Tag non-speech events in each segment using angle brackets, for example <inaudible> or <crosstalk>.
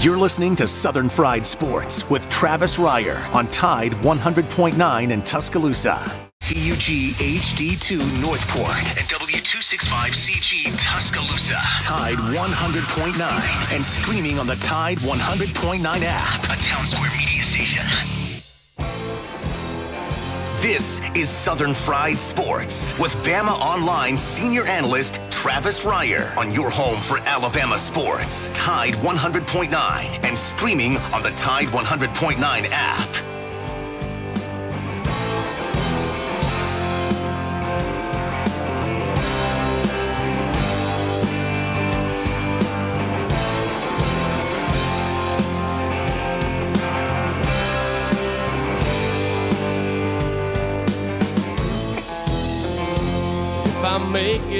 You're listening to Southern Fried Sports with Travis Reier on Tide 100.9 in Tuscaloosa. TUG HD2 Northport and W265CG Tuscaloosa. Tide 100.9 and streaming on the Tide 100.9 app. A Town Square media station. This is Southern Fried Sports with Bama Online senior analyst Travis Reier on your home for Alabama sports. Tide 100.9 and streaming on the Tide 100.9 app.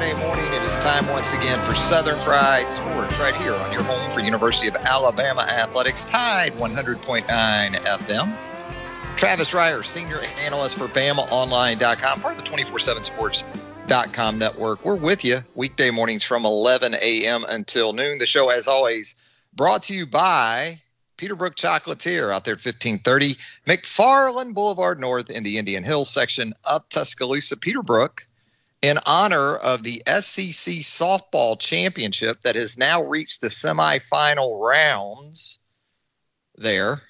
Friday morning. It is time once again for Southern Fried Sports right here on your home for University of Alabama Athletics, Tide 100.9 FM. Travis Reier, senior analyst for BamaOnline.com, part of the 247sports.com network. We're with you weekday mornings from 11 a.m. until noon. The show, as always, brought to you by Peterbrooke Chocolatier out there at 1530 McFarland Boulevard North in the Indian Hills section of Tuscaloosa. Peterbrooke in honor of the SEC softball championship that has now reached the semifinal rounds there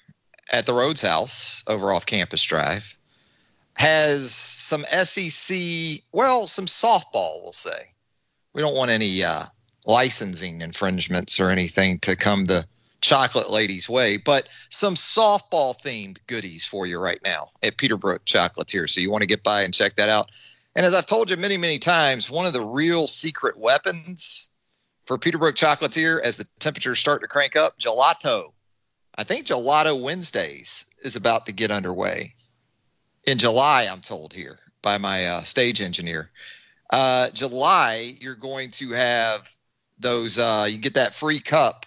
at the Rhoads House over off Campus Drive has some SEC, well, some softball, we'll say. We don't want any uh, licensing infringements or anything to come the chocolate lady's way, but some softball themed goodies for you right now at Peterbrooke Chocolatier. So you want to get by and check that out. And as I've told you many, many times, one of the real secret weapons for Peterbrooke Chocolatier as the temperatures start to crank up, gelato. I think Gelato Wednesdays is about to get underway in July, I'm told here by my uh, stage engineer. Uh, July, you're going to have those, uh, you get that free cup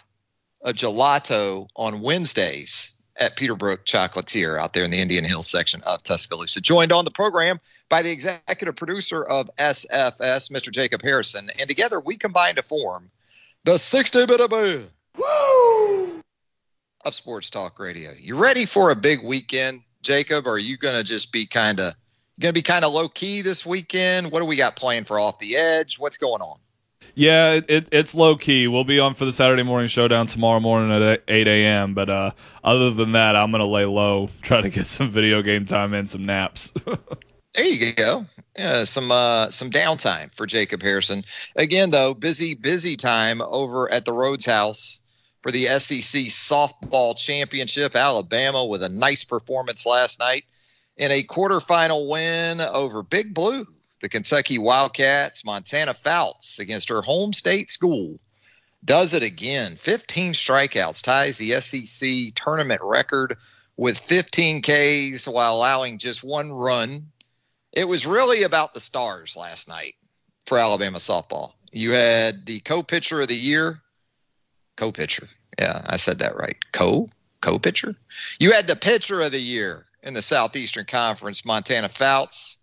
of gelato on Wednesdays at Peterbrook Chocolatier out there in the Indian Hills section of Tuscaloosa. Joined on the program by the executive producer of SFS, Mr. Jacob Harrison. And together we combine to form the 60 bit of Woo! of Sports Talk Radio. You ready for a big weekend, Jacob? Are you going to just be kind of going to be kind of low key this weekend? What do we got playing for Off the Edge? What's going on? Yeah, it, it's low key. We'll be on for the Saturday morning showdown tomorrow morning at 8 a.m. But uh, other than that, I'm going to lay low, try to get some video game time and some naps. <laughs> There you go. Yeah, some uh, some downtime for Jacob Harrison. Again, though, busy busy time over at the Rhoads House for the SEC softball championship. Alabama with a nice performance last night in a quarterfinal win over Big Blue, the Kentucky Wildcats. Montana Fouts against her home state school does it again. 15 strikeouts ties the SEC tournament record with 15 Ks while allowing just one run it was really about the stars last night for Alabama softball. You had the co-pitcher of the year, co-pitcher. Yeah, I said that right. Co co-pitcher. You had the pitcher of the year in the Southeastern Conference, Montana Fouts,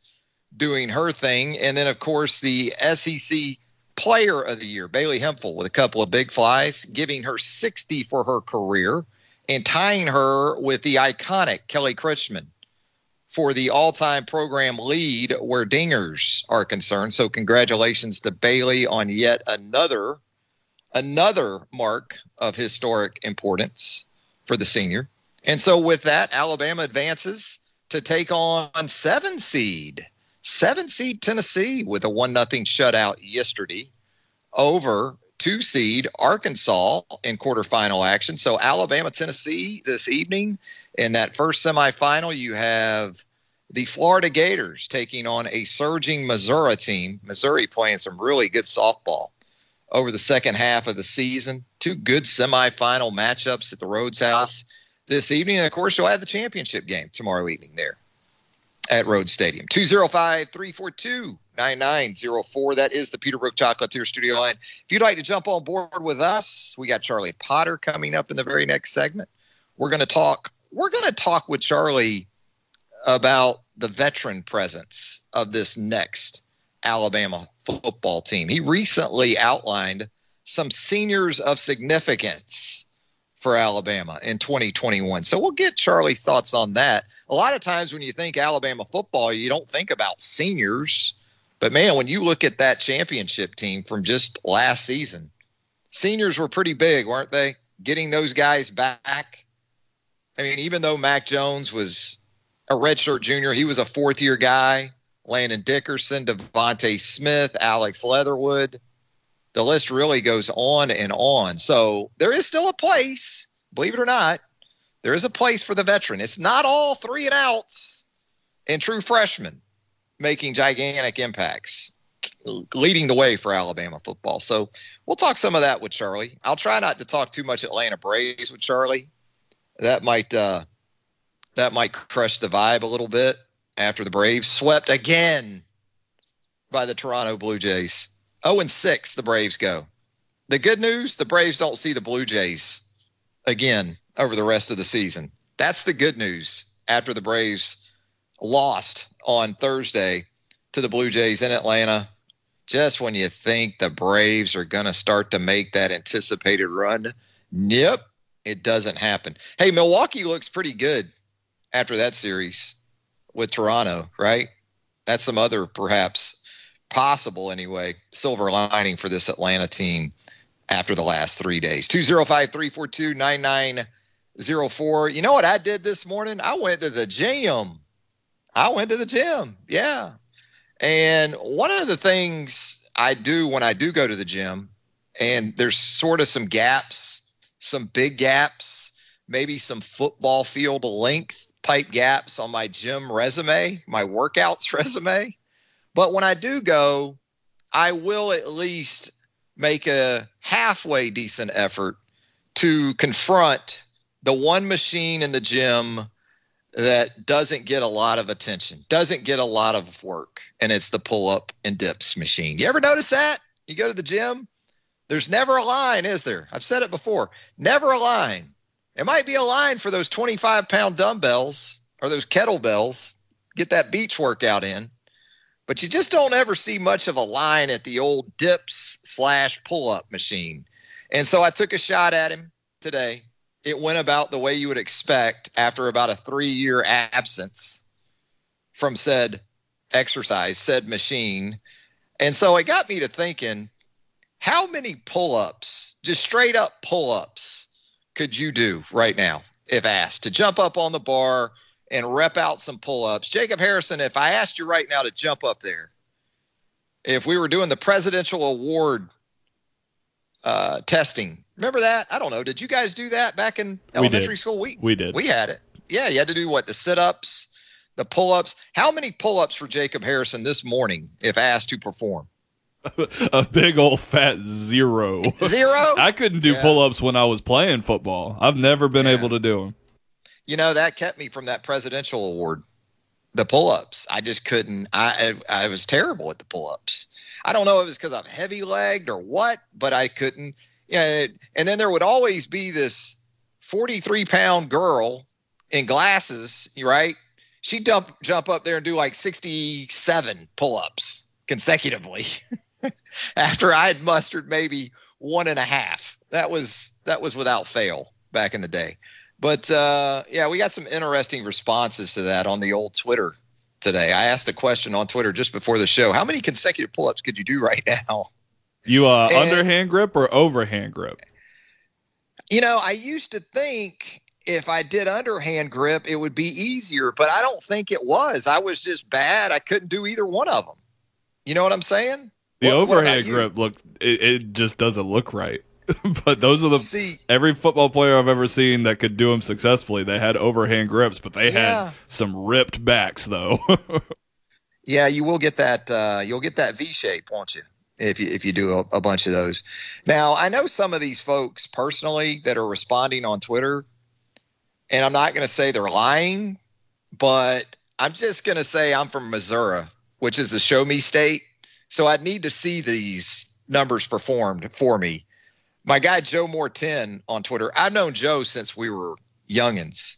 doing her thing, and then of course the SEC Player of the Year, Bailey Hemphill, with a couple of big flies, giving her 60 for her career and tying her with the iconic Kelly Kretschman for the all time program lead where dingers are concerned. So, congratulations to Bailey on yet another another mark of historic importance for the senior. And so, with that, Alabama advances to take on seven seed, seven seed Tennessee with a one nothing shutout yesterday over two seed Arkansas in quarterfinal action. So, Alabama, Tennessee this evening in that first semifinal, you have the Florida Gators taking on a surging Missouri team. Missouri playing some really good softball over the second half of the season. Two good semifinal matchups at the Rhoads House this evening. And of course, you'll have the championship game tomorrow evening there at Rhoads Stadium. 205 342 9904. That is the Peterbrooke Chocolatier studio line. If you'd like to jump on board with us, we got Charlie Potter coming up in the very next segment. We're going to talk. We're going to talk with Charlie about the veteran presence of this next Alabama football team. He recently outlined some seniors of significance for Alabama in 2021. So we'll get Charlie's thoughts on that. A lot of times when you think Alabama football, you don't think about seniors. But man, when you look at that championship team from just last season, seniors were pretty big, weren't they? Getting those guys back. I mean, even though Mac Jones was a redshirt junior, he was a fourth year guy. Landon Dickerson, DeVonta Smith, Alex Leatherwood. The list really goes on and on. So there is still a place, believe it or not, there is a place for the veteran. It's not all three and outs and true freshmen making gigantic impacts, leading the way for Alabama football. So we'll talk some of that with Charlie. I'll try not to talk too much Atlanta Braves with Charlie. That might uh, that might crush the vibe a little bit after the Braves swept again by the Toronto Blue Jays. 0 and 6, the Braves go. The good news the Braves don't see the Blue Jays again over the rest of the season. That's the good news after the Braves lost on Thursday to the Blue Jays in Atlanta. Just when you think the Braves are going to start to make that anticipated run, yep, it doesn't happen. Hey, Milwaukee looks pretty good after that series with Toronto, right? That's some other perhaps possible anyway silver lining for this Atlanta team after the last three days. 205 342 9904. You know what I did this morning? I went to the gym. I went to the gym. Yeah. And one of the things I do when I do go to the gym, and there's sort of some gaps, some big gaps, maybe some football field length type gaps on my gym resume, my workouts <laughs> resume. But when I do go, I will at least make a halfway decent effort to confront the one machine in the gym that doesn't get a lot of attention, doesn't get a lot of work, and it's the pull up and dips machine. You ever notice that? You go to the gym, there's never a line, is there? I've said it before. Never a line. It might be a line for those 25 pound dumbbells or those kettlebells, get that beach workout in. But you just don't ever see much of a line at the old dips slash pull up machine. And so I took a shot at him today. It went about the way you would expect after about a three year absence from said exercise, said machine. And so it got me to thinking how many pull ups, just straight up pull ups, could you do right now if asked to jump up on the bar and rep out some pull ups? Jacob Harrison, if I asked you right now to jump up there, if we were doing the presidential award uh, testing, remember that? I don't know. Did you guys do that back in elementary school? We we did. We had it. Yeah, you had to do what? The sit ups, the pull ups. How many pull ups for Jacob Harrison this morning if asked to perform? A big old fat zero. Zero? I couldn't do Yeah. pull ups when I was playing football. I've never been Yeah. able to do them. you know that kept me from that presidential award the pull-ups i just couldn't i i, I was terrible at the pull-ups i don't know if it was because i'm heavy legged or what but i couldn't yeah and then there would always be this 43 pound girl in glasses right she'd jump jump up there and do like 67 pull-ups consecutively <laughs> <laughs> after i had mustered maybe one and a half that was that was without fail back in the day but uh, yeah, we got some interesting responses to that on the old Twitter today. I asked the question on Twitter just before the show: How many consecutive pull-ups could you do right now? You uh, And- underhand grip or overhand grip? You know, I used to think if I did underhand grip, it would be easier, but I don't think it was. I was just bad. I couldn't do either one of them. You know what I'm saying? The What- what overhand you? grip look it, it just doesn't look right. <laughs> but those are the See, every football player I've ever seen that could do them successfully. They had overhand grips, but they Yeah. had some ripped backs though. <laughs> yeah, you will get that. Uh, you'll get that V shape, won't you? if you if you do a, a bunch of those. Now I know some of these folks personally that are responding on Twitter, and I'm not going to say they're lying, but I'm just going to say I'm from Missouri, which is the show me state. So I'd need to see these numbers performed for me. My guy Joe 10 on Twitter. I've known Joe since we were youngins,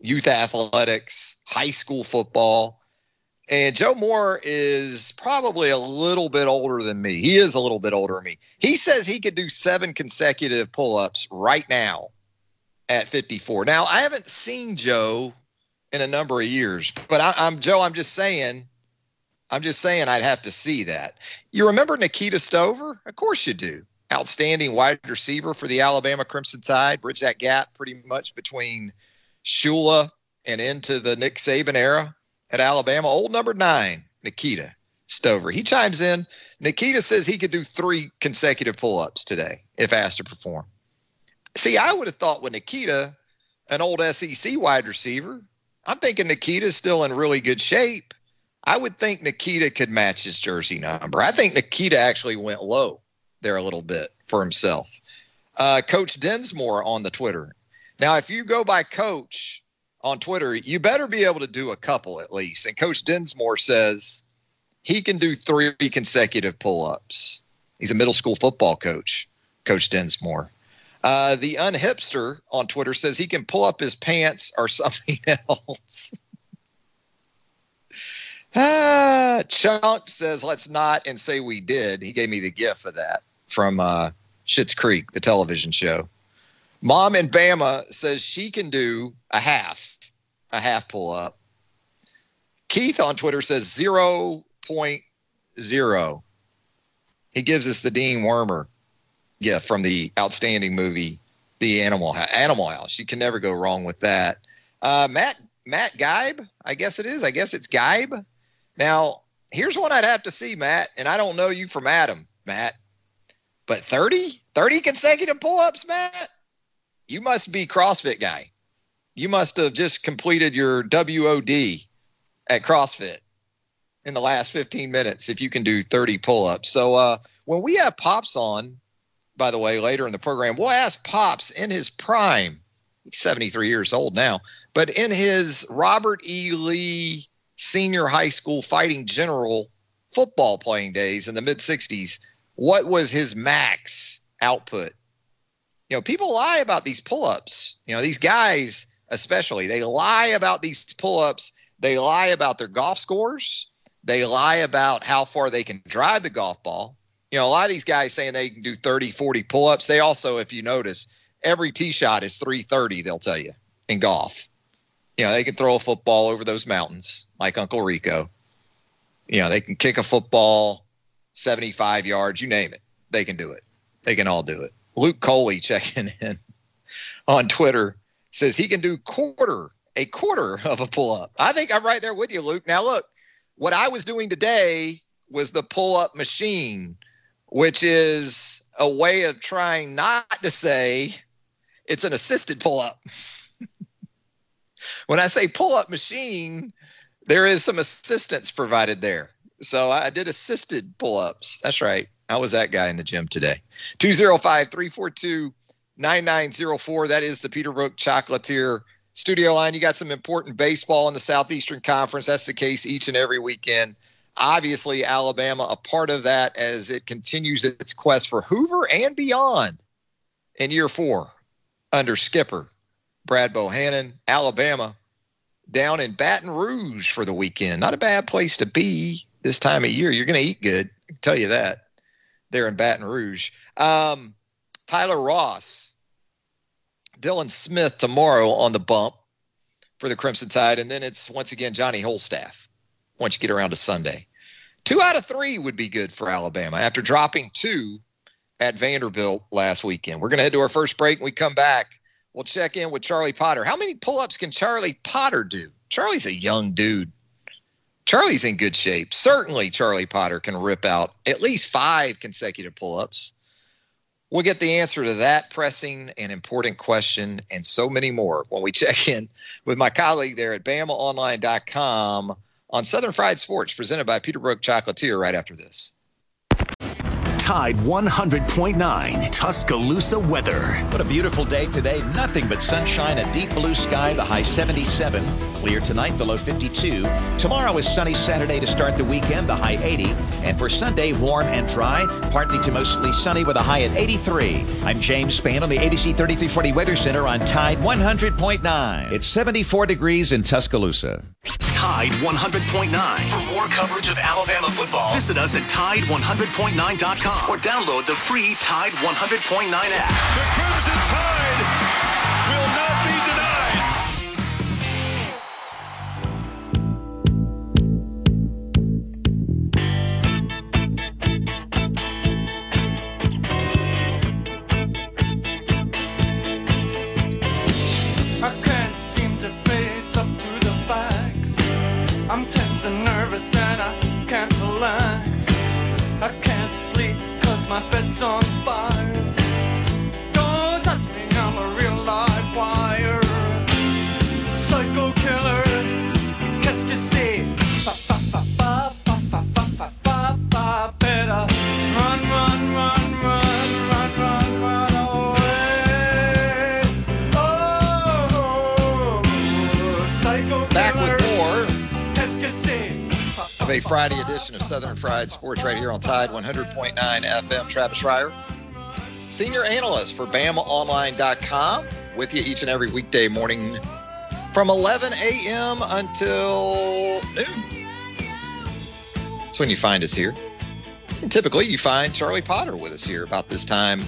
youth athletics, high school football. And Joe Moore is probably a little bit older than me. He is a little bit older than me. He says he could do seven consecutive pull ups right now at 54. Now, I haven't seen Joe in a number of years, but I, I'm Joe, I'm just saying, I'm just saying I'd have to see that. You remember Nikita Stover? Of course you do. Outstanding wide receiver for the Alabama Crimson Tide. Bridge that gap pretty much between Shula and into the Nick Saban era at Alabama. Old number nine, Nikita Stover. He chimes in. Nikita says he could do three consecutive pull ups today if asked to perform. See, I would have thought with Nikita, an old SEC wide receiver, I'm thinking Nikita's still in really good shape. I would think Nikita could match his jersey number. I think Nikita actually went low there a little bit for himself. Uh, Coach Densmore on the Twitter. Now, if you go by Coach, on Twitter, you better be able to do a couple at least. And Coach Densmore says he can do three consecutive pull ups. He's a middle school football coach, Coach Densmore. Uh, the unhipster on Twitter says he can pull up his pants or <laughs> something else. Ah, Chunk says, let's not and say we did. He gave me the gift of that from uh, Schitt's Creek, the television show. Mom in Bama says she can do a half a half pull up. Keith on Twitter says 0.0. He gives us the Dean Wormer gift from the outstanding movie, The Animal Animal House. You can never go wrong with that. Uh, Matt Matt Geib, I guess it is. I guess it's Geib. Now, here's one I'd have to see, Matt, and I don't know you from Adam, Matt, but 30, 30 consecutive pull-ups, Matt. You must be CrossFit guy you must have just completed your WOD at CrossFit in the last 15 minutes if you can do 30 pull ups. So uh, when we have Pops on, by the way, later in the program, we'll ask Pops in his prime. He's 73 years old now, but in his Robert E. Lee senior high school fighting general football playing days in the mid 60s, what was his max output? You know, people lie about these pull ups. You know, these guys especially. They lie about these pull ups, they lie about their golf scores, they lie about how far they can drive the golf ball. You know, a lot of these guys saying they can do 30, 40 pull ups. They also, if you notice, every tee shot is 330, they'll tell you in golf. You know, they can throw a football over those mountains like Uncle Rico. You know, they can kick a football 75 yards, you name it. They can do it. They can all do it. Luke Coley <laughs> checking in on Twitter says he can do quarter, a quarter of a pull up. I think I'm right there with you, Luke. Now, look, what I was doing today was the pull up machine, which is a way of trying not to say it's an assisted pull up. <laughs> when I say pull up machine, there is some assistance provided there. So I did assisted pull ups. That's right. I was that guy in the gym today. 205 342 9904. That is the Peter Peterbrooke Chocolatier studio line. You got some important baseball in the Southeastern Conference. That's the case each and every weekend. Obviously, Alabama a part of that as it continues its quest for Hoover and beyond in year four under skipper Brad Bohannon. Alabama down in Baton Rouge for the weekend. Not a bad place to be this time of year. You're going to eat good. I can tell you that there in Baton Rouge. Um, Tyler Ras, Dylan Smith tomorrow on the bump for the Crimson Tide, and then it's once again Johnny Holstaff once you get around to Sunday. Two out of three would be good for Alabama after dropping two at Vanderbilt last weekend. We're going to head to our first break. and we come back, we'll check in with Charlie Potter. How many pull ups can Charlie Potter do? Charlie's a young dude. Charlie's in good shape. Certainly, Charlie Potter can rip out at least five consecutive pull ups. We'll get the answer to that pressing and important question and so many more when we check in with my colleague there at BamaOnline.com on Southern Fried Sports, presented by Peterbrooke Chocolatier right after this. Tide 100.9 Tuscaloosa weather. What a beautiful day today. Nothing but sunshine, a deep blue sky, the high 77. Clear tonight, the low 52. Tomorrow is sunny Saturday to start the weekend, the high 80. And for Sunday, warm and dry, partly to mostly sunny with a high at 83. I'm James Spann on the ABC 3340 Weather Center on Tide 100.9. It's 74 degrees in Tuscaloosa. Tide 100.9. For more coverage of Alabama football, visit us at Tide100.9.com or download the free Tide 100.9 app. The Crimson Tide song. A Friday edition of Southern Fried Sports right here on Tide 100.9 FM. Travis Reier, senior analyst for BamaOnline.com, with you each and every weekday morning from 11 a.m. until noon. That's when you find us here. And typically, you find Charlie Potter with us here about this time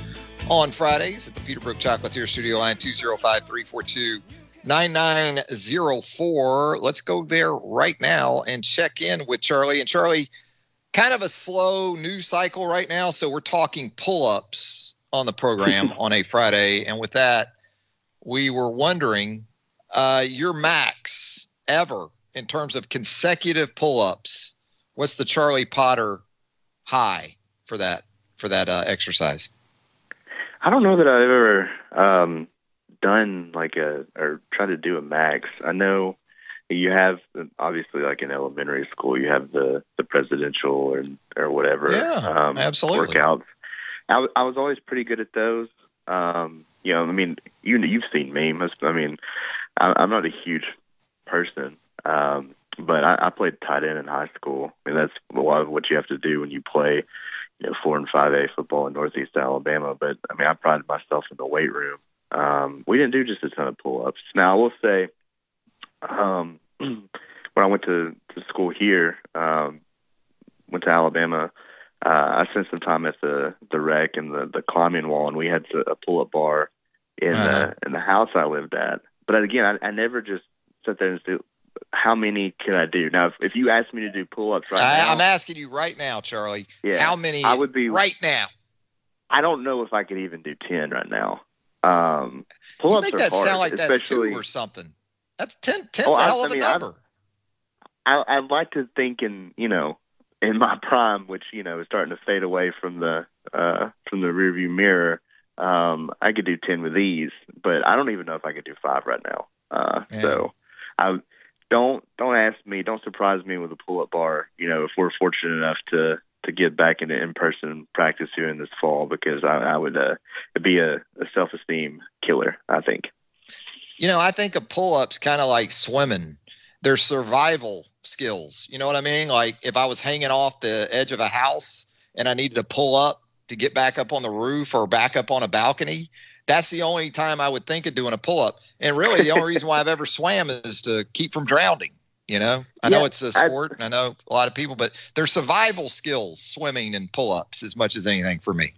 on Fridays at the Peterbrooke Chocolatier Studio line 205 342 9904. Let's go there right now and check in with Charlie. And Charlie, kind of a slow news cycle right now. So we're talking pull ups on the program <laughs> on a Friday. And with that, we were wondering uh, your max ever in terms of consecutive pull ups. What's the Charlie Potter high for that for that uh, exercise? I don't know that I've ever um, done like a or tried to do a max. I know you have obviously like in elementary school you have the the presidential or or whatever Yeah, um, absolutely. workouts. I, I was always pretty good at those. Um, you know, I mean, you you've seen me. Most, I mean, I, I'm not a huge person, um, but I, I played tight end in high school. I mean, that's a lot of what you have to do when you play you know, four and five A football in Northeast Alabama. But I mean, I prided myself in the weight room. Um, we didn't do just a ton of pull ups. Now I will say, um, <clears throat> when I went to, to school here, um, went to Alabama. Uh, I spent some time at the the rec and the the climbing wall, and we had to, a pull up bar in Uh-huh. the in the house I lived at. But again, I, I never just sat there and said, "How many can I do?" Now, if, if you asked me to do pull ups right I, now, I'm asking you right now, Charlie. Yeah, how many I would be- right now? I don't know if I could even do ten right now. Um, pull You ups make that hard, sound like that's two or something. That's ten. Ten's Oh, a I- hell I of a mean, I've- number. I, I'd like to think in you know in my prime, which you know is starting to fade away from the uh, from the rearview mirror. Um, I could do ten with ease, but I don't even know if I could do five right now. Uh. So I don't don't ask me, don't surprise me with a pull up bar. You know, if we're fortunate enough to to get back into in person practice here in this fall, because I, I would uh, be a, a self esteem killer. I think. You know, I think a pull ups kind of like swimming. They're survival skills. You know what I mean? Like if I was hanging off the edge of a house and I needed to pull up to get back up on the roof or back up on a balcony, that's the only time I would think of doing a pull up. And really, the only reason why I've ever swam is to keep from drowning. You know, I know it's a sport, and I know a lot of people, but they're survival skills, swimming and pull ups, as much as anything for me.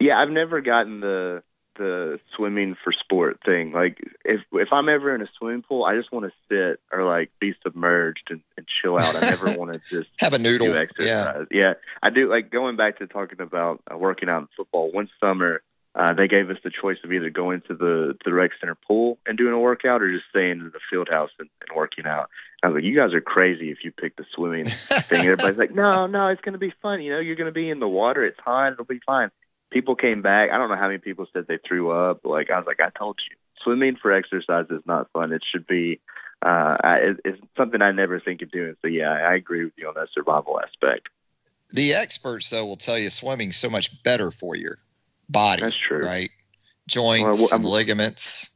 Yeah, I've never gotten the the swimming for sport thing. Like if if I'm ever in a swimming pool, I just want to sit or like be submerged and, and chill out. I never <laughs> want to just Have a noodle. do Yeah. exercise. Yeah. I do. Like going back to talking about uh, working out in football. One summer, uh, they gave us the choice of either going to the the rec center pool and doing a workout, or just staying in the field house and, and working out. I was like, you guys are crazy if you pick the swimming <laughs> thing. Everybody's like, no, no, it's going to be fun. You know, you're going to be in the water. It's hot. It'll be fine. People came back. I don't know how many people said they threw up. Like I was like, I told you, swimming for exercise is not fun. It should be. Uh, I, it's something I never think of doing. So yeah, I, agree with you on that survival aspect. The experts, though, will tell you swimming's so much better for your body. That's true. Right? Joints Well, and ligaments.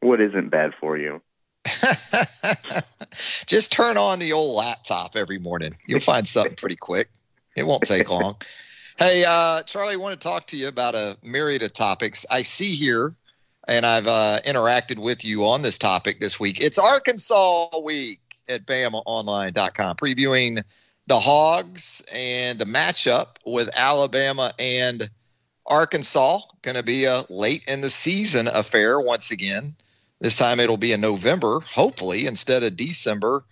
What isn't bad for you? <laughs> Just turn on the old laptop every morning. You'll find something pretty quick. It won't take long. <laughs> Hey, uh, Charlie, I want to talk to you about a myriad of topics. I see here, and I've uh, interacted with you on this topic this week. It's Arkansas week at BamaOnline.com, previewing the Hogs and the matchup with Alabama and Arkansas. Going to be a late in the season affair once again. This time it'll be in November, hopefully, instead of December.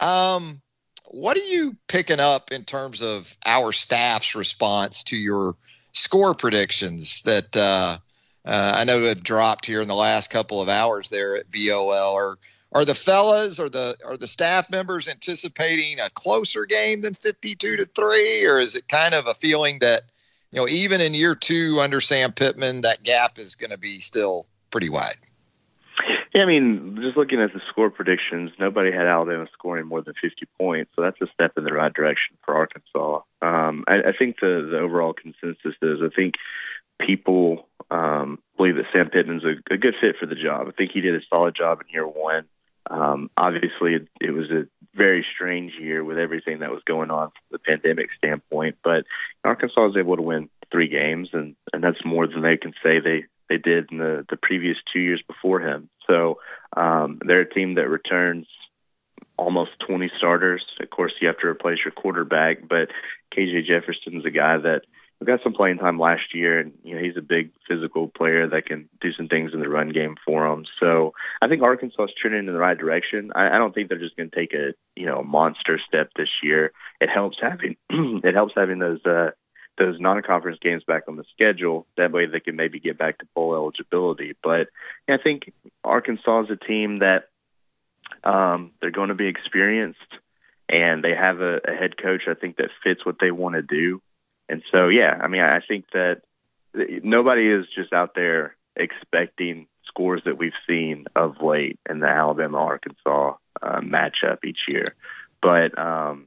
Um, what are you picking up in terms of our staff's response to your score predictions that uh, uh, I know have dropped here in the last couple of hours there at BOL? Are are the fellas or the are the staff members anticipating a closer game than fifty-two to three, or is it kind of a feeling that you know even in year two under Sam Pittman that gap is going to be still pretty wide? Yeah, I mean, just looking at the score predictions, nobody had Alabama scoring more than 50 points, so that's a step in the right direction for Arkansas. Um, I, I think the, the overall consensus is I think people um, believe that Sam Pittman's a, a good fit for the job. I think he did a solid job in year one. Um, obviously, it, it was a very strange year with everything that was going on from the pandemic standpoint, but Arkansas was able to win three games, and, and that's more than they can say they they did in the, the previous two years before him. So um, they're a team that returns almost 20 starters. Of course, you have to replace your quarterback, but KJ Jefferson's a guy that got some playing time last year, and you know he's a big physical player that can do some things in the run game for them. So I think Arkansas is trending in the right direction. I, I don't think they're just going to take a you know a monster step this year. It helps having <clears throat> it helps having those. Uh, those non-conference games back on the schedule. That way, they can maybe get back to bowl eligibility. But I think Arkansas is a team that um, they're going to be experienced, and they have a, a head coach I think that fits what they want to do. And so, yeah, I mean, I think that nobody is just out there expecting scores that we've seen of late in the Alabama Arkansas uh, matchup each year. But um,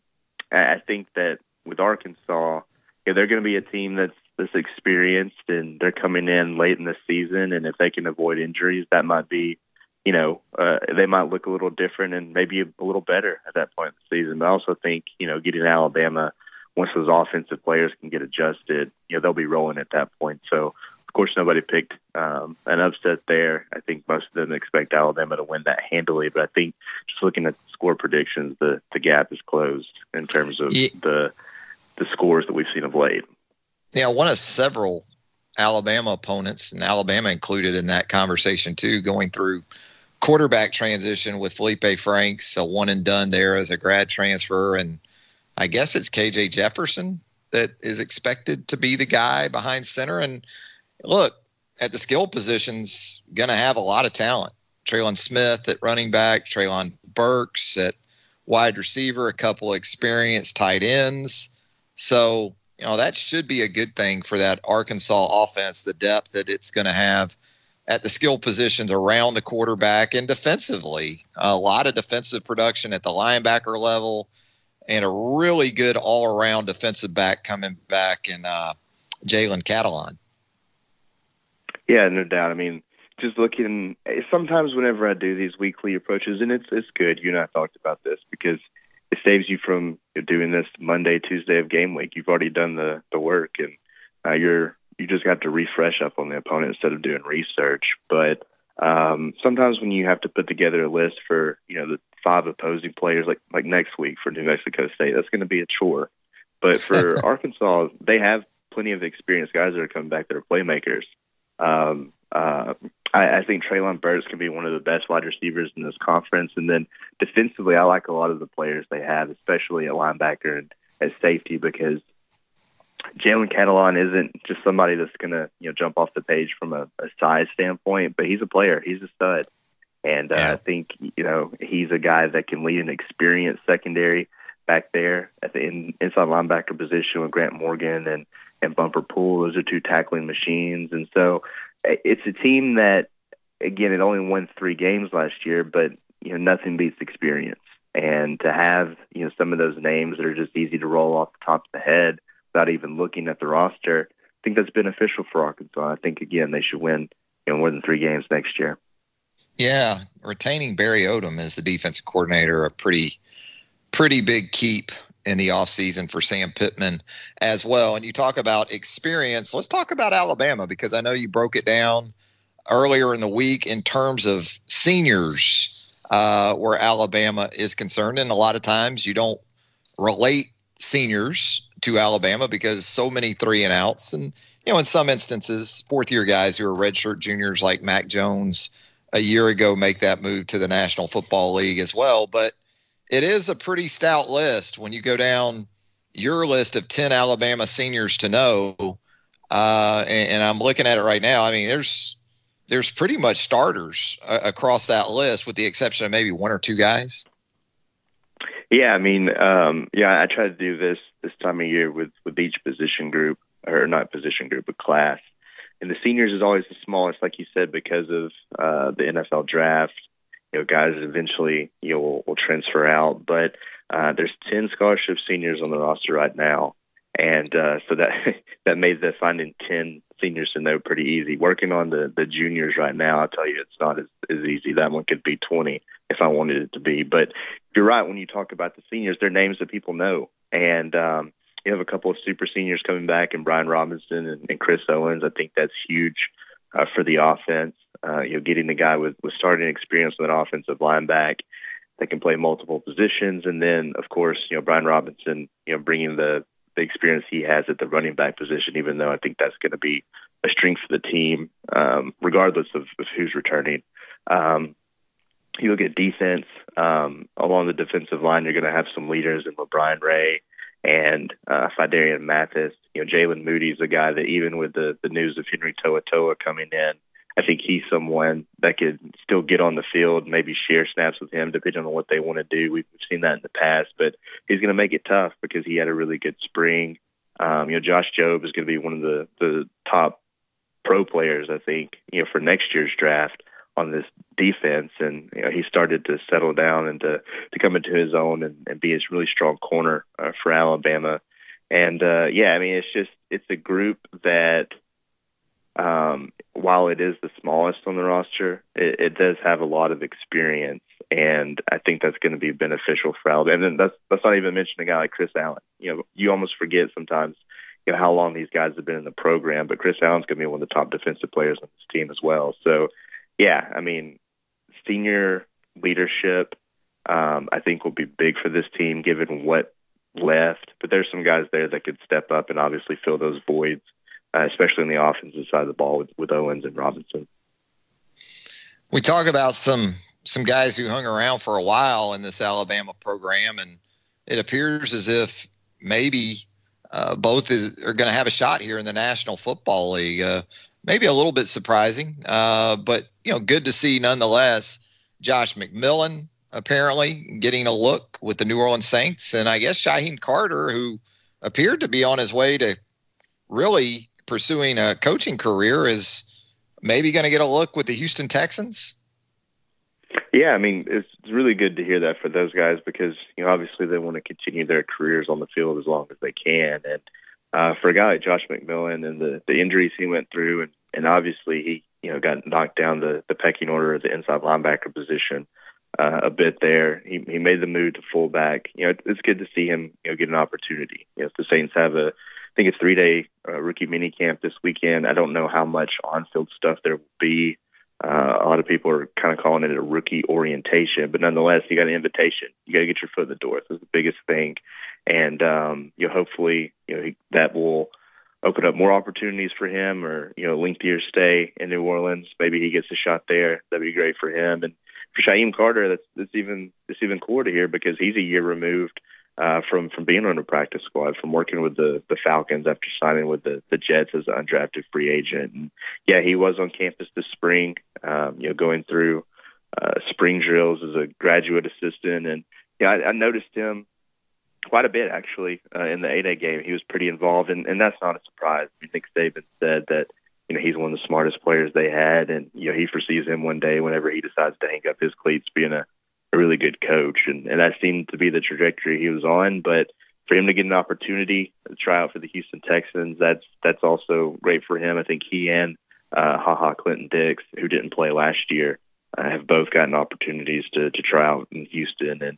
I think that with Arkansas, yeah, they're going to be a team that's that's experienced and they're coming in late in the season, and if they can avoid injuries, that might be, you know, uh, they might look a little different and maybe a little better at that point in the season. But I also think, you know, getting Alabama once those offensive players can get adjusted, you know, they'll be rolling at that point. So, of course, nobody picked um, an upset there. I think most of them expect Alabama to win that handily, but I think just looking at score predictions, the the gap is closed in terms of Yeah. the the scores that we've seen of late. Yeah, one of several Alabama opponents, and Alabama included in that conversation too, going through quarterback transition with Feleipe Franks, a one and done there as a grad transfer, and I guess it's KJ Jefferson that is expected to be the guy behind center. And look, at the skill positions, going to have a lot of talent. Trelon Smith at running back, Treylon Burks at wide receiver, a couple of experienced tight ends. So, you know, that should be a good thing for that Arkansas offense, the depth that it's going to have at the skill positions around the quarterback and defensively. A lot of defensive production at the linebacker level and a really good all around defensive back coming back in uh, Jalen Catalon. Yeah, no doubt. I mean, just looking sometimes whenever I do these weekly approaches, and it's it's good. You and I talked about this because it saves you from doing this Monday, Tuesday of game week. You've already done the the work, and uh, you're you just got to refresh up on the opponent instead of doing research. But um, sometimes when you have to put together a list for you know the five opposing players, like like next week for New Mexico State, that's going to be a chore. But for <laughs> Arkansas, they have plenty of experienced guys that are coming back that are playmakers. Um, uh, I, I think Treylon Burks can be one of the best wide receivers in this conference. And then defensively, I like a lot of the players they have, especially at linebacker and at safety, because Jalen Catalon isn't just somebody that's going to you know jump off the page from a, a size standpoint, but he's a player. He's a stud, and uh, Yeah. I think you know he's a guy that can lead an experienced secondary back there at the in, inside linebacker position with Grant Morgan and and Bumper Pool. Those are two tackling machines, and so eh, it's a team that again it only won three games last year, but you know nothing beats experience. and to have you know some of those names that are just easy to roll off the top of the head without even looking at the roster, I think that's beneficial for Arkansas. I think again they should win you know more than three games next year. Yeah, retaining Barry Odom as the defensive coordinator a pretty pretty big keep in the offseason for Sam Pittman as well. And you talk about experience. Let's talk about Alabama because I know you broke it down earlier in the week in terms of seniors uh, where Alabama is concerned. And a lot of times you don't relate seniors to Alabama because so many three and outs. And, you know, in some instances, fourth year guys who are redshirt juniors like Mac Jones a year ago make that move to the National Football League as well. But it is a pretty stout list when you go down your list of 10 Alabama seniors to know. Uh, and, and, I'm looking at it right now. I mean, there's there's pretty much starters uh, across that list, with the exception of maybe one or two guys. Yeah, I mean, um, yeah, I try to do this this time of year with with each position group, or not position group, but class. And the seniors is always the smallest, like you said, because of uh, the NFL draft you know, guys eventually you know will, will transfer out. But uh, there's 10 scholarship seniors on the roster right now, and uh, so that <laughs> that made the finding 10 seniors to know pretty easy. Working on the the juniors right now, I'll tell you, it's not as, as easy. That one could be 20 if I wanted it to be. But you're right when you talk about the seniors, they're names that people know, and um, you have a couple of super seniors coming back, and Brian Robinson and, and Chris Owens. I think that's huge uh, for the offense. Uh, you know, getting the guy with, with starting experience with an offensive line back that can play multiple positions, and then of course, you know, Brian Robinson, you know, bringing the the experience he has at the running back position. Even though I think that's going to be a strength for the team, um, regardless of, of who's returning. Um, you look at defense um, along the defensive line. You're going to have some leaders in LaBryan Ray and uh, Phidarian Mathis. You know, Jaylen Moody's a guy that even with the the news of Henry To'oTo'o coming in, I think he's someone that could still get on the field, maybe share snaps with him, depending on what they want to do. We've seen that in the past, but he's going to make it tough because he had a really good spring. Um, you know, Josh Jobe is going to be one of the the top pro players, I think, you know, for next year's draft on this defense, and you know, he started to settle down and to to come into his own and, and be a really strong corner uh, for Alabama. And uh, yeah, I mean, it's just it's a group that, um, while it is the smallest on the roster, it, it does have a lot of experience, and I think that's going to be beneficial for Alabama. And then that's that's not even mentioning a guy like Chris Allen. You know, you almost forget sometimes you know how long these guys have been in the program, but Chris Allen's going to be one of the top defensive players on this team as well. So yeah, I mean, senior leadership, um, I think will be big for this team given what left. But there's some guys there that could step up and obviously fill those voids, uh, especially on the offensive side of the ball with, with Owens and Robinson. We talk about some some guys who hung around for a while in this Alabama program, and it appears as if maybe uh, both is, are going to have a shot here in the National Football League. Uh, maybe a little bit surprising, uh, but you know, good to see nonetheless. Josh McMillon apparently getting a look with the New Orleans Saints, and I guess Shyheim Carter, who appeared to be on his way to really pursuing a coaching career, is maybe going to get a look with the Houston Texans. Yeah, I mean, it's really good to hear that for those guys because you know obviously they want to continue their careers on the field as long as they can, and uh, for a guy like Josh McMillon and the the injuries he went through, and and obviously he you know got knocked down the the pecking order of the inside linebacker position uh, a bit there. He he made the move to fullback. You know, it's good to see him you know get an opportunity. You know, the Saints have a I think it's three day uh, rookie mini camp this weekend. I don't know how much on field stuff there will be. Uh, a lot of people are kind of calling it a rookie orientation, but nonetheless, you got an invitation. You got to get your foot in the door. That's the biggest thing and um, you know, hopefully, you know, that will open up more opportunities for him, or you know, lengthier stay in New Orleans. Maybe he gets a shot there. That'd be great for him. And for Shyheim Carter, that's that's even it's even cooler to hear because he's a year removed uh, from from being on the practice squad, from working with the the Falcons after signing with the the Jets as an undrafted free agent. And yeah, he was on campus this spring, um, you know, going through uh, spring drills as a graduate assistant, and yeah, I, I noticed him quite a bit actually uh, in the 8A game. He was pretty involved, and, and that's not a surprise. I Nick Saban said that you know he's one of the smartest players they had, and you know he foresees him one day whenever he decides to hang up his cleats, being a a really good coach, and and that seemed to be the trajectory he was on. But for him to get an opportunity to try out for the Houston Texans, that's that's also great for him. I think he and uh, Ha Ha Clinton-Dix, who didn't play last year, uh, have both gotten opportunities to to try out in Houston, and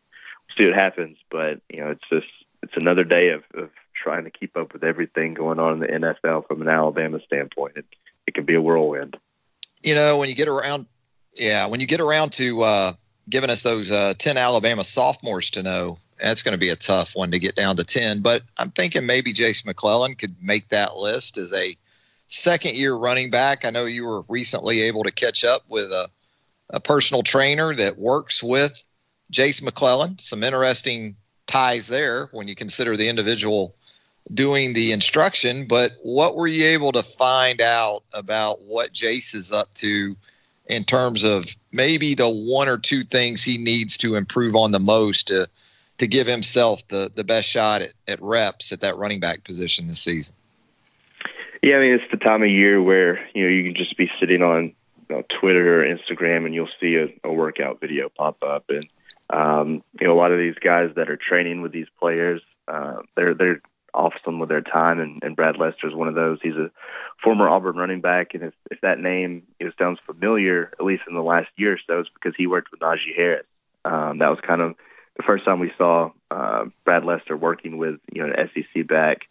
see what happens. But you know, it's just it's another day of, of trying to keep up with everything going on in the NFL from an Alabama standpoint. It, it can be a whirlwind. You know, when you get around, yeah, when you get around to uh, giving us those uh, 10 Alabama sophomores to know, that's going to be a tough one to get down to 10. But I'm thinking maybe Jase McClellan could make that list as a second year running back. I know you were recently able to catch up with a, a personal trainer that works with Jase McClellan. Some interesting ties there when you consider the individual doing the instruction. But what were you able to find out about what Jase is up to in terms of maybe the one or two things he needs to improve on the most to to give himself the the best shot at, at reps at that running back position this season? Yeah, I mean it's the time of year where you know you can just be sitting on you know, Twitter or Instagram and you'll see a, a workout video pop up and um, you know, a lot of these guys that are training with these players, uh, they're they're off some of their time, and, and Brad Lester is one of those. He's a former Auburn running back, and if, if that name you know, sounds familiar, at least in the last year or so, it's because he worked with Najee Harris. Um, that was kind of the first time we saw uh, Brad Lester working with you know an SEC back,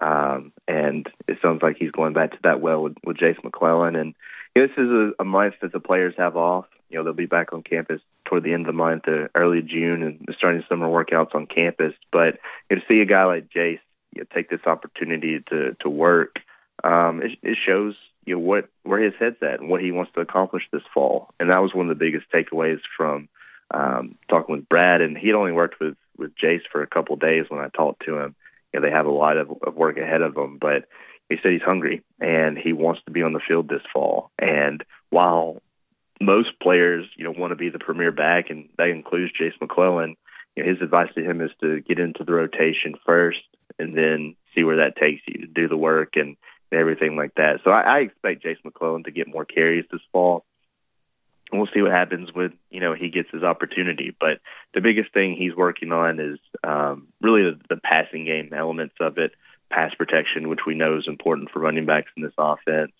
um, and it sounds like he's going back to that well with, with Jase McClellan. And this is a, a month that the players have off. You know, they'll be back on campus toward the end of the month, or early June, and starting summer workouts on campus. But you know, to see a guy like Jase you know, take this opportunity to to work, um, it, it shows you know what where his head's at and what he wants to accomplish this fall. And that was one of the biggest takeaways from um, talking with Brad. And he'd only worked with with Jase for a couple of days when I talked to him. You know, they have a lot of, of work ahead of them, but he said he's hungry and he wants to be on the field this fall. And while most players, you know, want to be the premier back, and that includes Jase McClellan. You know, his advice to him is to get into the rotation first, and then see where that takes you do the work and, everything like that. So I, I expect Jase McClellan to get more carries this fall. And we'll see what happens with you know he gets his opportunity. But the biggest thing he's working on is um, really the, the passing game elements of it, pass protection, which we know is important for running backs in this offense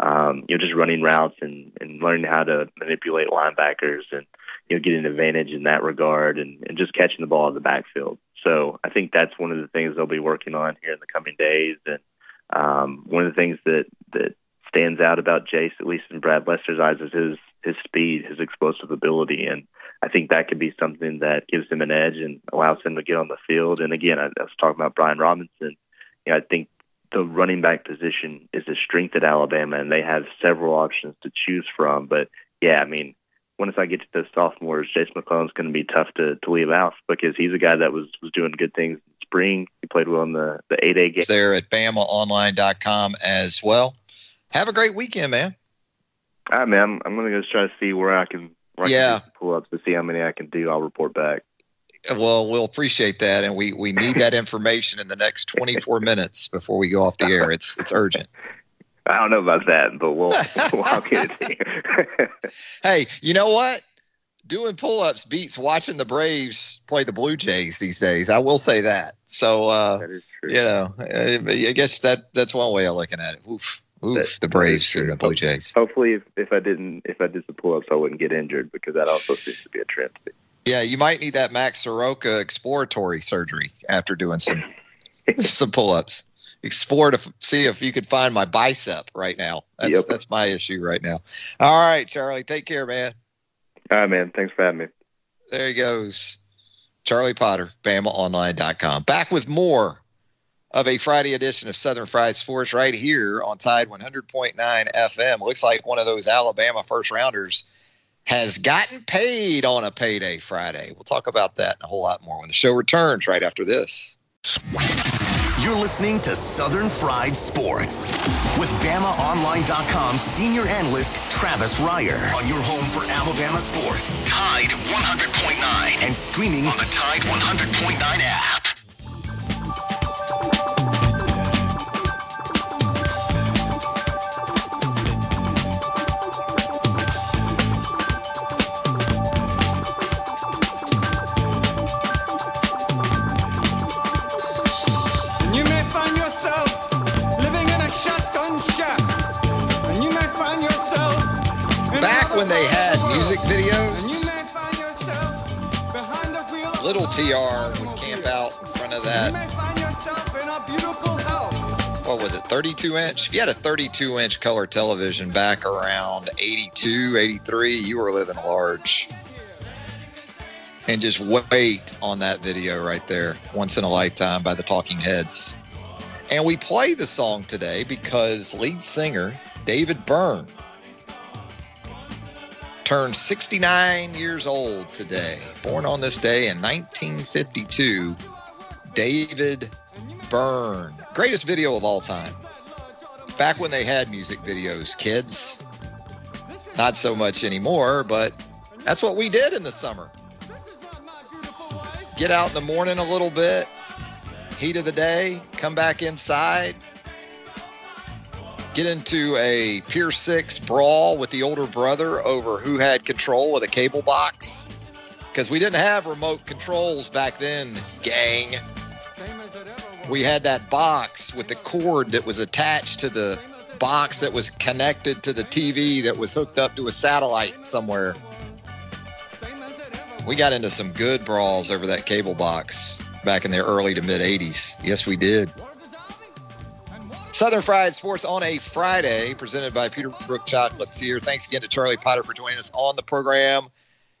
um, you know, just running routes and, and learning how to manipulate linebackers and, you know, getting an advantage in that regard and, and just catching the ball in the backfield. So I think that's one of the things they'll be working on here in the coming days. And um, one of the things that, that stands out about Jase, at least in Brad Lester's eyes, is his, his speed, his explosive ability. And I think that could be something that gives him an edge and allows him to get on the field. And again, I, I was talking about Brian Robinson. You know, I think the running back position is a strength at Alabama, and they have several options to choose from. But yeah, I mean, once I get to the sophomores, Jase McClellan's going to be tough to, to leave out because he's a guy that was was doing good things in spring. He played well in the the eight A game. There at BamaOnline.com as well. Have a great weekend, man. All right, man. I'm, I'm going to go try to see where I can. Where yeah. I can pull ups to see how many I can do. I'll report back. Well, we'll appreciate that, and we we need that information in the next 24 minutes before we go off the air. It's it's urgent. I don't know about that, but we'll, we'll get it <laughs> hey, you know what? Doing pull-ups beats watching the Braves play the Blue Jays these days. I will say that. So, uh, that is true. you know, I guess that that's one way of looking at it. Oof, oof, that, the Braves and the Blue Jays. Hopefully, if, if I didn't, if I did the pull-ups, I wouldn't get injured because that also seems to be a trend. Yeah, you might need that Max Soroka exploratory surgery after doing some <laughs> some pull-ups. Explore to see if you could find my bicep right now. That's Yep. that's my issue right now. All right, Charlie, take care, man. All right, man. Thanks for having me. There he goes. Charlie Potter, BamaOnline.com. Back with more of a Friday edition of Southern Fried Sports right here on Tide 100.9 FM. Looks like one of those Alabama first rounders has gotten paid on a payday Friday. We'll talk about that and a whole lot more when the show returns right after this. You're listening to Southern Fried Sports with BamaOnline.com senior analyst Travis Reier on your home for Alabama sports. Tide 100.9 and streaming on the Tide 100.9 app. When they had music videos, little TR would camp out in front of that. What was it, 32 inch? If you had a 32 inch color television back around 82, 83, you were living large. And just wait on that video right there, once in a lifetime by the Talking Heads. And we play the song today because lead singer David Byrne turned 69 years old today. Born on this day in 1952, David Byrne. Greatest video of all time. Back when they had music videos, kids. Not so much anymore, but that's what we did in the summer. Get out in the morning a little bit, heat of the day, come back inside, get into a Pier 6 brawl with the older brother over who had control of the cable box. Because we didn't have remote controls back then, gang. We had that box with the cord that was attached to the box that was connected to the TV that was hooked up to a satellite somewhere. We got into some good brawls over that cable box back in the early to mid 80s. Yes, we did. Southern Fried Sports on a Friday, presented by Peterbrooke Chocolates here. Thanks again to Charlie Potter for joining us on the program.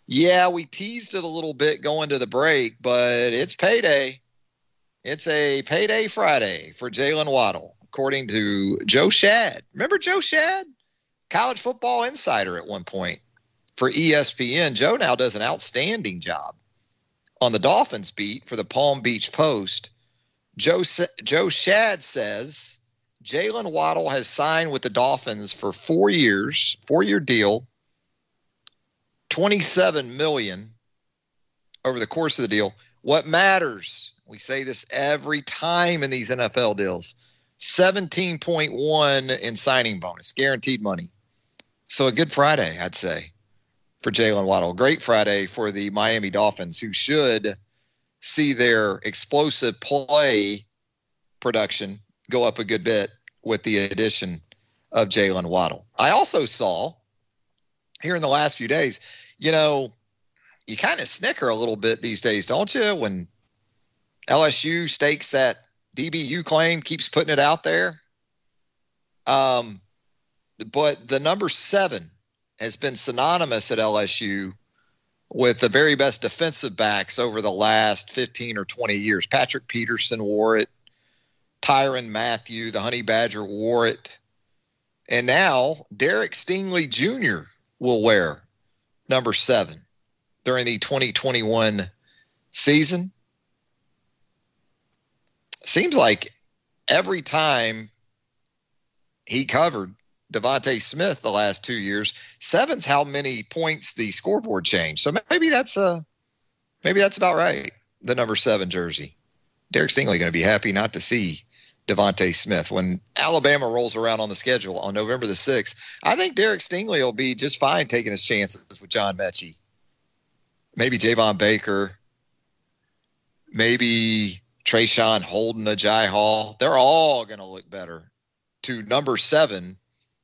Yeah, we teased it a little bit going to the break, but it's payday. It's a payday Friday for Jalen Waddle, according to Joe Schad. Remember Joe Schad? College football insider at one point for ESPN. Joe now does an outstanding job on the Dolphins beat for the Palm Beach Post. Joe, Joe Schad says Jalen Waddle has signed with the Dolphins for four years, four year deal, 27 million over the course of the deal. What matters, we say this every time in these NFL deals 17.1 in signing bonus, guaranteed money. So a good Friday, I'd say, for Jalen Waddle. Great Friday for the Miami Dolphins, who should see their explosive play production go up a good bit with the addition of Jalen Waddle. I also saw here in the last few days, you know, you kind of snicker a little bit these days, don't you? When LSU stakes that DBU claim, keeps putting it out there. Um, but the number seven has been synonymous at LSU with the very best defensive backs over the last 15 or 20 years. Patrick Peterson wore it. Tyrann Mathieu, the Honey Badger, wore it. And now Derek Stingley Jr. will wear number seven during the 2021 season. Seems like every time he covered DeVonta Smith the last two years, seven's how many points the scoreboard changed. So maybe that's uh maybe that's about right. The number seven jersey. Derek Stingley going to be happy not to see DeVonta Smith. When Alabama rolls around on the schedule on November the 6th, I think Derek Stingley will be just fine taking his chances with John Metchie. Maybe Javon Baker. Maybe Traeshon Holden, Agiye Hall. They're all going to look better to number seven,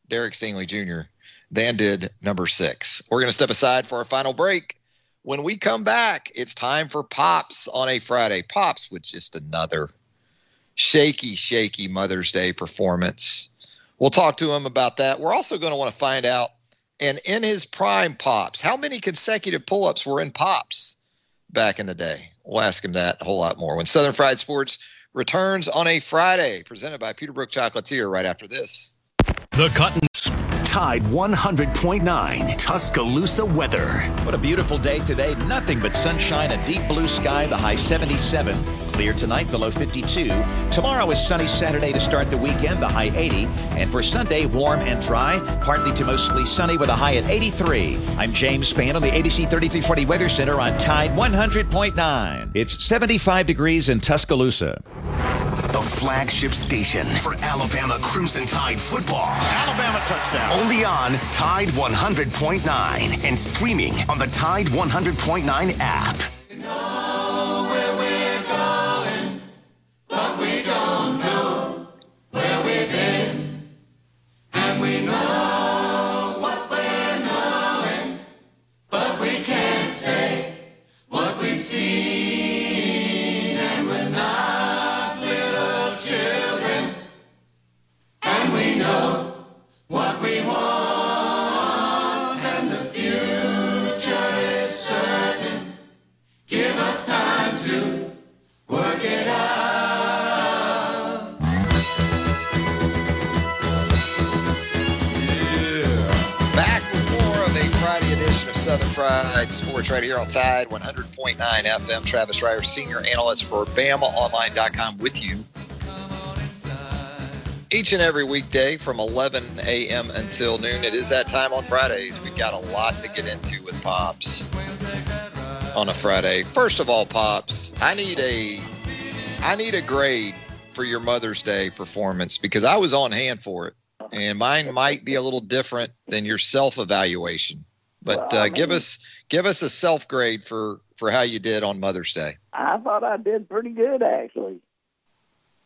Derek Stingley Jr., than did number six. We're going to step aside for our final break. When we come back, it's time for Pops on a Friday. Pops with just another shaky, shaky Mother's Day performance. We'll talk to him about that. We're also going to want to find out, and in his prime pops, how many consecutive pull ups were in pops back in the day? We'll ask him that a whole lot more when Southern Fried Sports returns on a Friday, presented by Peterbrooke Chocolatier right after this. The Cotton Tide 100.9 Tuscaloosa weather. What a beautiful day today. Nothing but sunshine, a deep blue sky, the high 77. Clear tonight, the low 52. Tomorrow is sunny Saturday to start the weekend, the high 80. And for Sunday, warm and dry, partly to mostly sunny with a high at 83. I'm James Spann on the ABC 3340 Weather Center on Tide 100.9. It's 75 degrees in Tuscaloosa. The flagship station for Alabama Crimson Tide football. Alabama touchdown. Only on Tide 100.9 and streaming on the Tide 100.9 app. But we Southern Fried Sports right here on Tide 100.9 FM. Travis Reier, senior analyst for BamaOnline.com with you each and every weekday from 11 a.m. until noon. It is that time on Fridays. We've got a lot to get into with Pops on a Friday. First of all, Pops, I need a I need a grade for your Mother's Day performance because I was on hand for it, and mine might be a little different than your self evaluation. But Well, uh, give us give us a self grade for for how you did on Mother's Day. I thought I did pretty good actually.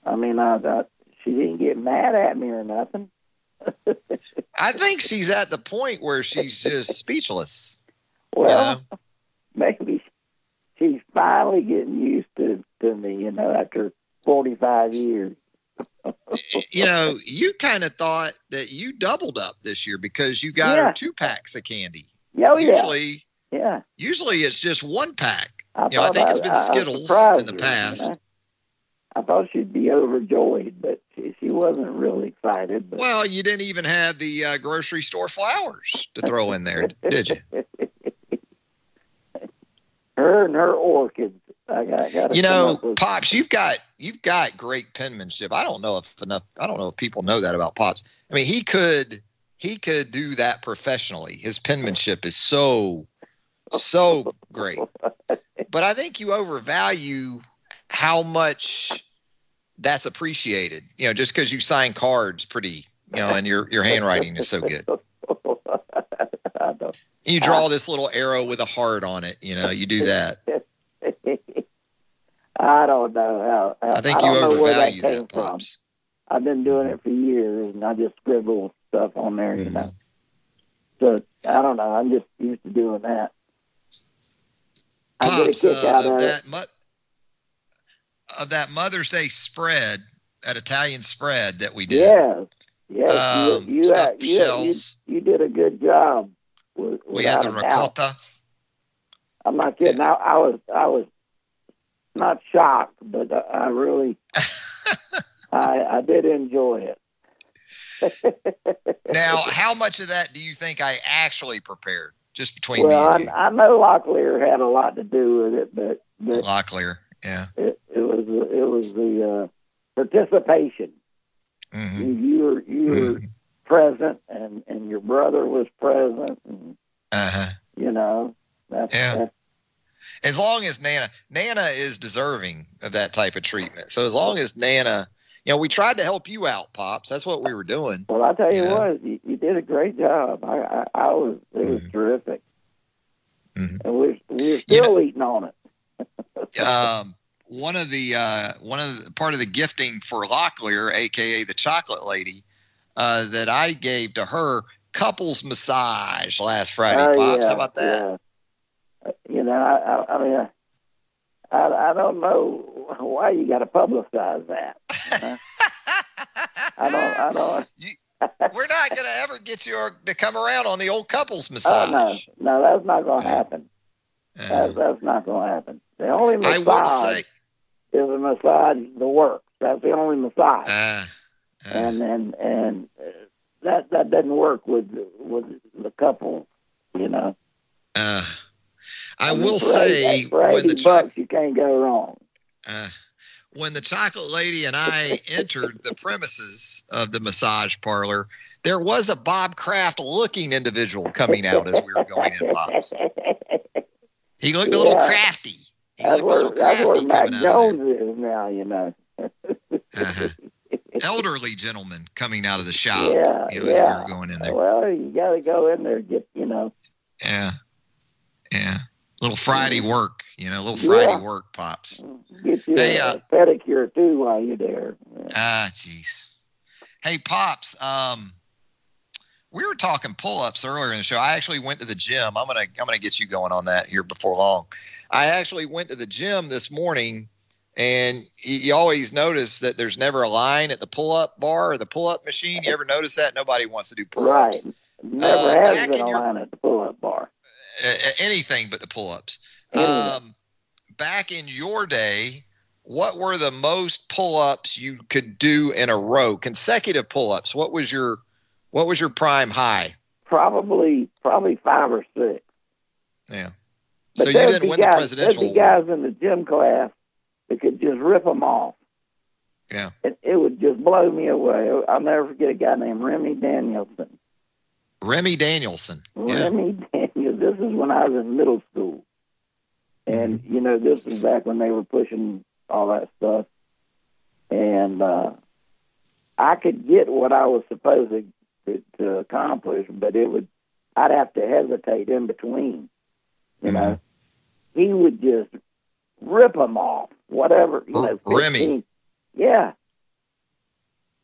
I mean, I thought she didn't get mad at me or nothing. <laughs> I think she's at the point where she's just speechless. well, know? <laughs> maybe she's finally getting used to to me. You know, after forty five years. <laughs> You know, you kind of thought that you doubled up this year because you got Yeah. her two packs of candy. Oh yeah, Usually, yeah. usually it's just one pack. I You know, I think it's been I Skittles in the her, past. you know? I thought she'd be overjoyed, but she, she wasn't really excited. But Well, you didn't even have the uh, grocery store flowers to throw in there, did you? <laughs> her and her orchids. I got, got You know, Pops, you've got you've got great penmanship. I don't know if enough. I don't know if people know that about Pops. I mean, he could he could do that professionally. His penmanship is so <laughs> so great. But I think you overvalue how much that's appreciated. You know, just because you sign cards pretty, you know, and your your handwriting is so good. <laughs> You draw this little arrow with a heart on it. You know, you do that. <laughs> I don't know how. I think I you don't know where that overvalue that. Pops. I've been doing it for years, and I just scribble stuff on there, you Mhm. know. So I don't know. I'm just used to doing that. I get a kick uh, out of of it. that mo- of that Mother's Day spread, that Italian spread that we did. Yes, yes. Um, you, you, stuffed uh, you, you, you did a good job. With, we had the without a doubt. ricotta. I'm not kidding. I, I was I was not shocked, but I, I really <laughs> I I did enjoy it. <laughs> Now, how much of that do you think I actually prepared? Just between well, me and I, I know Locklear had a lot to do with it, but but Locklear. Yeah. it, it was it was the uh, participation. hmm You, were you were present, and and your brother was present, and Uh-huh. you know that's, Yeah. that's As long as Nana, Nana is deserving of that type of treatment. So as long as Nana, you know, we tried to help you out, pops. That's what we were doing. well. I tell you You know? what, you, you did a great job. I I, I was it was Mhm. terrific, Mhm. and we're we're You still eating on it. <laughs> um, one of the uh, one of the part of the gifting for Locklear, aka the chocolate lady, uh, that I gave to her couples massage last Friday. Oh, Pops, yeah, how about that? yeah. You know, I, I, I mean, I, I don't know why you got to publicize that. You? I don't, I don't. <laughs> We're not going to ever get you to come around on the old couples Oh massage. no, no, that's not going to happen. Uh, That's, that's not going to happen. The only massage say, is a massage the works. That's the only massage, uh, uh, and and and uh, that that doesn't work with with the couple. You know, uh, I will for say for when eighty bucks, you can't go wrong. When the chocolate lady and I entered the premises of the massage parlor, there was a Bob Kraft looking individual coming out as we were going in. Pops. He looked a little Yeah. crafty. He That's looked a little crafty Mac coming out Jones is now, you know. Uh-huh. Elderly gentleman coming out of the shop. yeah, you know, we yeah. were going in there. Well, you got to go in there, get you know. Yeah. Yeah. Little Friday work, you know, little Friday Yeah. work pops. Get you Hey, a uh, pedicure too while you're there. Ah, jeez. Hey, pops. Um, we were talking pull-ups earlier in the show. I actually went to the gym. I'm gonna I'm gonna get you going on that here before long. I actually went to the gym this morning, and you, you always notice that there's never a line at the pull-up bar or the pull-up machine. You ever notice that? Nobody wants to do pull-ups. Never Uh, has been a your- line at the pull-up bar. Anything but the pull-ups. Um, back in your day, what were the most pull-ups you could do in a row? Consecutive pull-ups. What was your what was your prime high? Probably, probably five or six. Yeah. But So you didn't win the guys, presidential There'd be guys in the gym class that could just rip them off. Yeah. It, it would just blow me away. I'll never forget a guy named Remy Danielson. Remy Danielson. Yeah. Remy Daniels. This is when I was in middle school, and Mm-hmm. you know this was back when they were pushing all that stuff, and uh, I could get what I was supposed to, to, to accomplish, but it would I'd have to hesitate in between. You Mm-hmm. know, he would just rip them off, whatever. You know, R- Remy. 15. Yeah.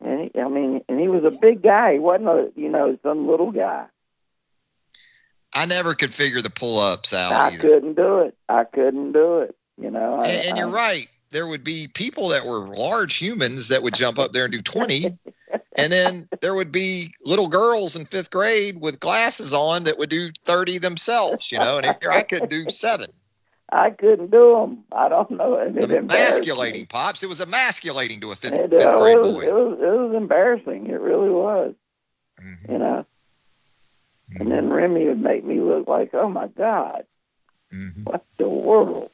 And he, I mean, and he was a big guy. He wasn't a, you know, some little guy. I never could figure the pull ups out I either. couldn't do it. I couldn't do it. You know. I, And, and you're right. There would be people that were large humans that would jump up there and do 20. and then there would be little girls in fifth grade with glasses on that would do 30 themselves, you know, and here I could do seven. I couldn't do them. I don't know. It me. Emasculating, Pops. It was emasculating to a fifth, It, fifth grade it, was, boy. it was it was embarrassing. It really was. Mm-hmm. You know. And then Remy would make me look like, oh my God, Mm-hmm. what the world?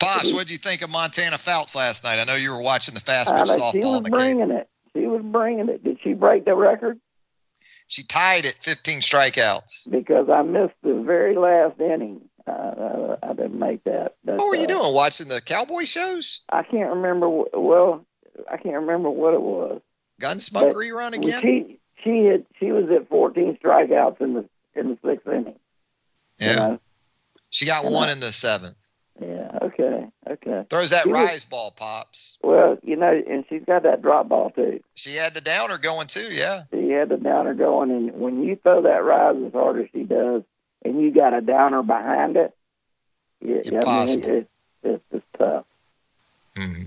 Pops, what did you think of Montana Fouts last night? I know you were watching the fast I pitch know, she softball was on the cable. bringing it. She was bringing it. Did she break the record? She tied at 15 strikeouts. Because I missed the very last inning. Uh, uh, I didn't make that. But, What were you uh, doing? Watching the cowboy shows? I can't remember. Well, I can't remember what it was. Gunsmoke But rerun again? She she had she was at 14 strikeouts in the in the sixth inning. you yeah. know? She got And one I- in the seventh. Yeah. Okay. Okay. Throws that She was- rise ball, Pops. Well, you know, and she's got that drop ball too. She had the downer going too, yeah. She had the downer going, and when you throw that rise as hard as she does, and you got a downer behind it, yeah, I mean, Impossible. it, it's just tough. hmm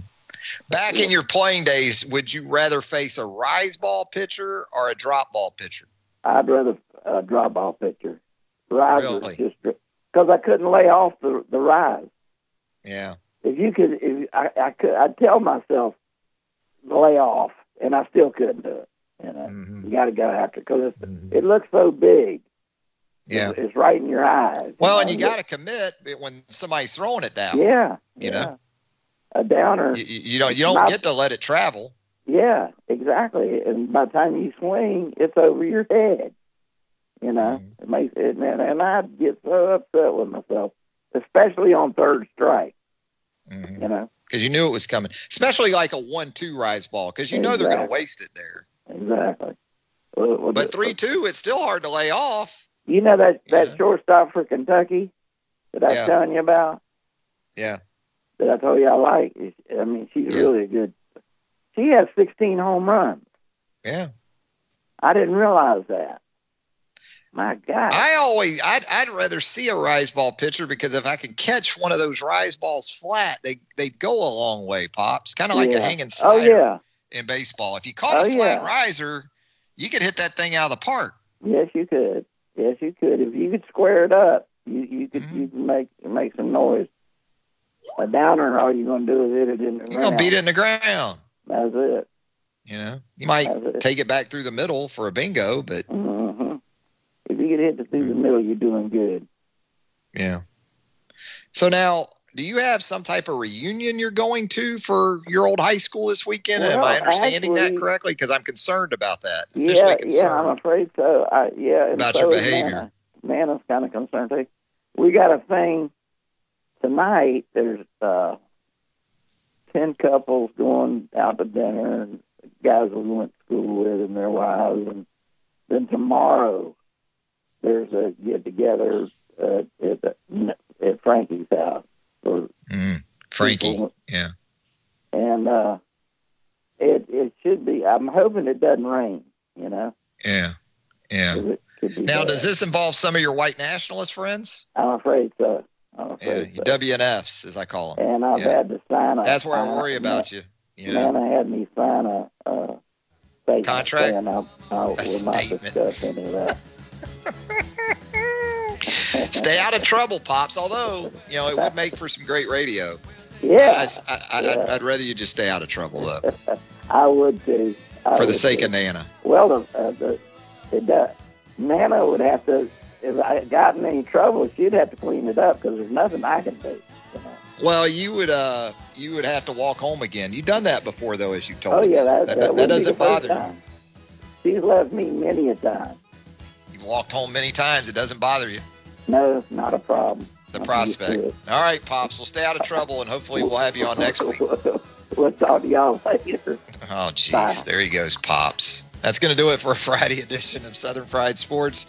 Back in your playing days, would you rather face a rise ball pitcher or a drop ball pitcher? I'd rather a drop ball pitcher. Rise Really? just because I couldn't lay off the the rise. Yeah. If you could, if I, I could, I'd tell myself lay off, and I still couldn't do it. You know, Mm-hmm. you got to go after because it looks so big. Yeah. It's, it's right in your eyes. Well, and know? you got to commit when somebody's throwing it that way. Yeah, You yeah. know, a downer. you, you you don't you don't get to let it travel. Yeah, exactly. And by the time you swing, it's over your head. You know, Mm-hmm. it makes it, and, and I'd get so upset with myself, especially on third strike. Mhm. You know, because you knew it was coming, especially like a one-two rise ball, because you know they're going to waste it there. exactly. Well, well, But three-two, it's still hard to lay off. You know that that Yeah. shortstop for Kentucky that I was Yeah. telling you about Yeah, that I told you I like. I mean, she's Yeah. really a good. She has 16 home runs. yeah. I didn't realize that. My God. I always, I'd, I'd rather see a rise ball pitcher because if I could catch one of those rise balls flat, they they'd go a long way. Pops, kind of like a Yeah. hanging oh slider yeah. in baseball. If you caught Oh, a flat yeah. riser, you could hit that thing out of the park. Yes, you could. Yes, you could. If you could square it up, you you could Mhm. you could make make some noise. A downer, all you're gonna do is hit it in the You're gonna ground. beat it in the ground. That's it. You know, you might it. take it back through the middle for a bingo, but hmm If you get hit through Mm-hmm. the middle, you're doing good. yeah. So now, do you have some type of reunion you're going to for your old high school this weekend? Am I understanding that correctly? Because I'm concerned about that. Yeah, yeah. I'm afraid so. I, yeah, About so your behavior. Nana. Nana's kind of concerned too. We got a thing tonight. There's uh, ten couples going out to dinner, and guys we went to school with and their wives, and then tomorrow there's a get together uh, at, the, at Frankie's house for Mhm. Frankie. people. Yeah. and uh, it it should be. I'm hoping it doesn't rain. You know, Yeah. Yeah. 'cause it could be Now, bad. does this involve some of your white nationalist friends? I'm afraid so. Yeah. WNFs, as I call them. And I've yeah. had to sign a. That's where I worry about you. You know, Nana had me sign a, uh statement Contract? saying I, I will not statement. discuss any of that. <laughs> stay out of trouble, pops. Although you know it would make for some great radio. Yeah, I, I, I, Yeah. I'd rather you just stay out of trouble though, <laughs> I would too. I for the sake too. of Nana. Well, the, uh, the it does. Nana would have to. If I got in any trouble, she'd have to clean it up because there's nothing I can do. You know? Well, you would uh you would have to walk home again. You've done that before though, as you told us. Oh us. yeah, that, that, that, that doesn't bother you. time. She's left me many a time. You've walked home many times. It doesn't bother you. No, not a problem. The I'm prospect. All right, pops. We'll stay out of trouble, and hopefully we'll have you on next week. <laughs> we'll talk to y'all later. Oh, jeez. There he goes, Pops. That's going to do it for a Friday <laughs> edition of Southern Fried Sports.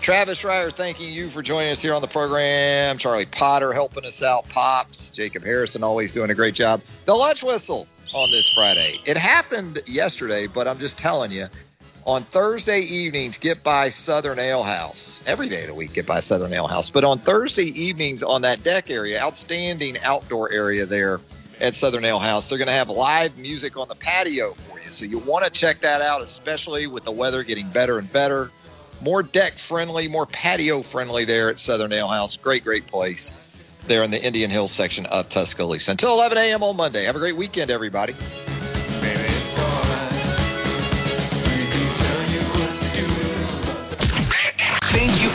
Travis Reier, thanking you for joining us here on the program. Charlie Potter helping us out. Pops. Jacob Harrison always doing a great job. The lunch whistle on this Friday. It happened yesterday, but I'm just telling you, on Thursday evenings, get by Southern Ale House. Every day of the week, get by Southern Ale House. But on Thursday evenings, on that deck area, outstanding outdoor area there at Southern Ale House, they're going to have live music on the patio for you. So you want to check that out, especially with the weather getting better and better. More deck friendly, more patio friendly there at Southern Ale House. Great, great place there in the Indian Hills section of Tuscaloosa. Until 11 a.m. on Monday. Have a great weekend, everybody.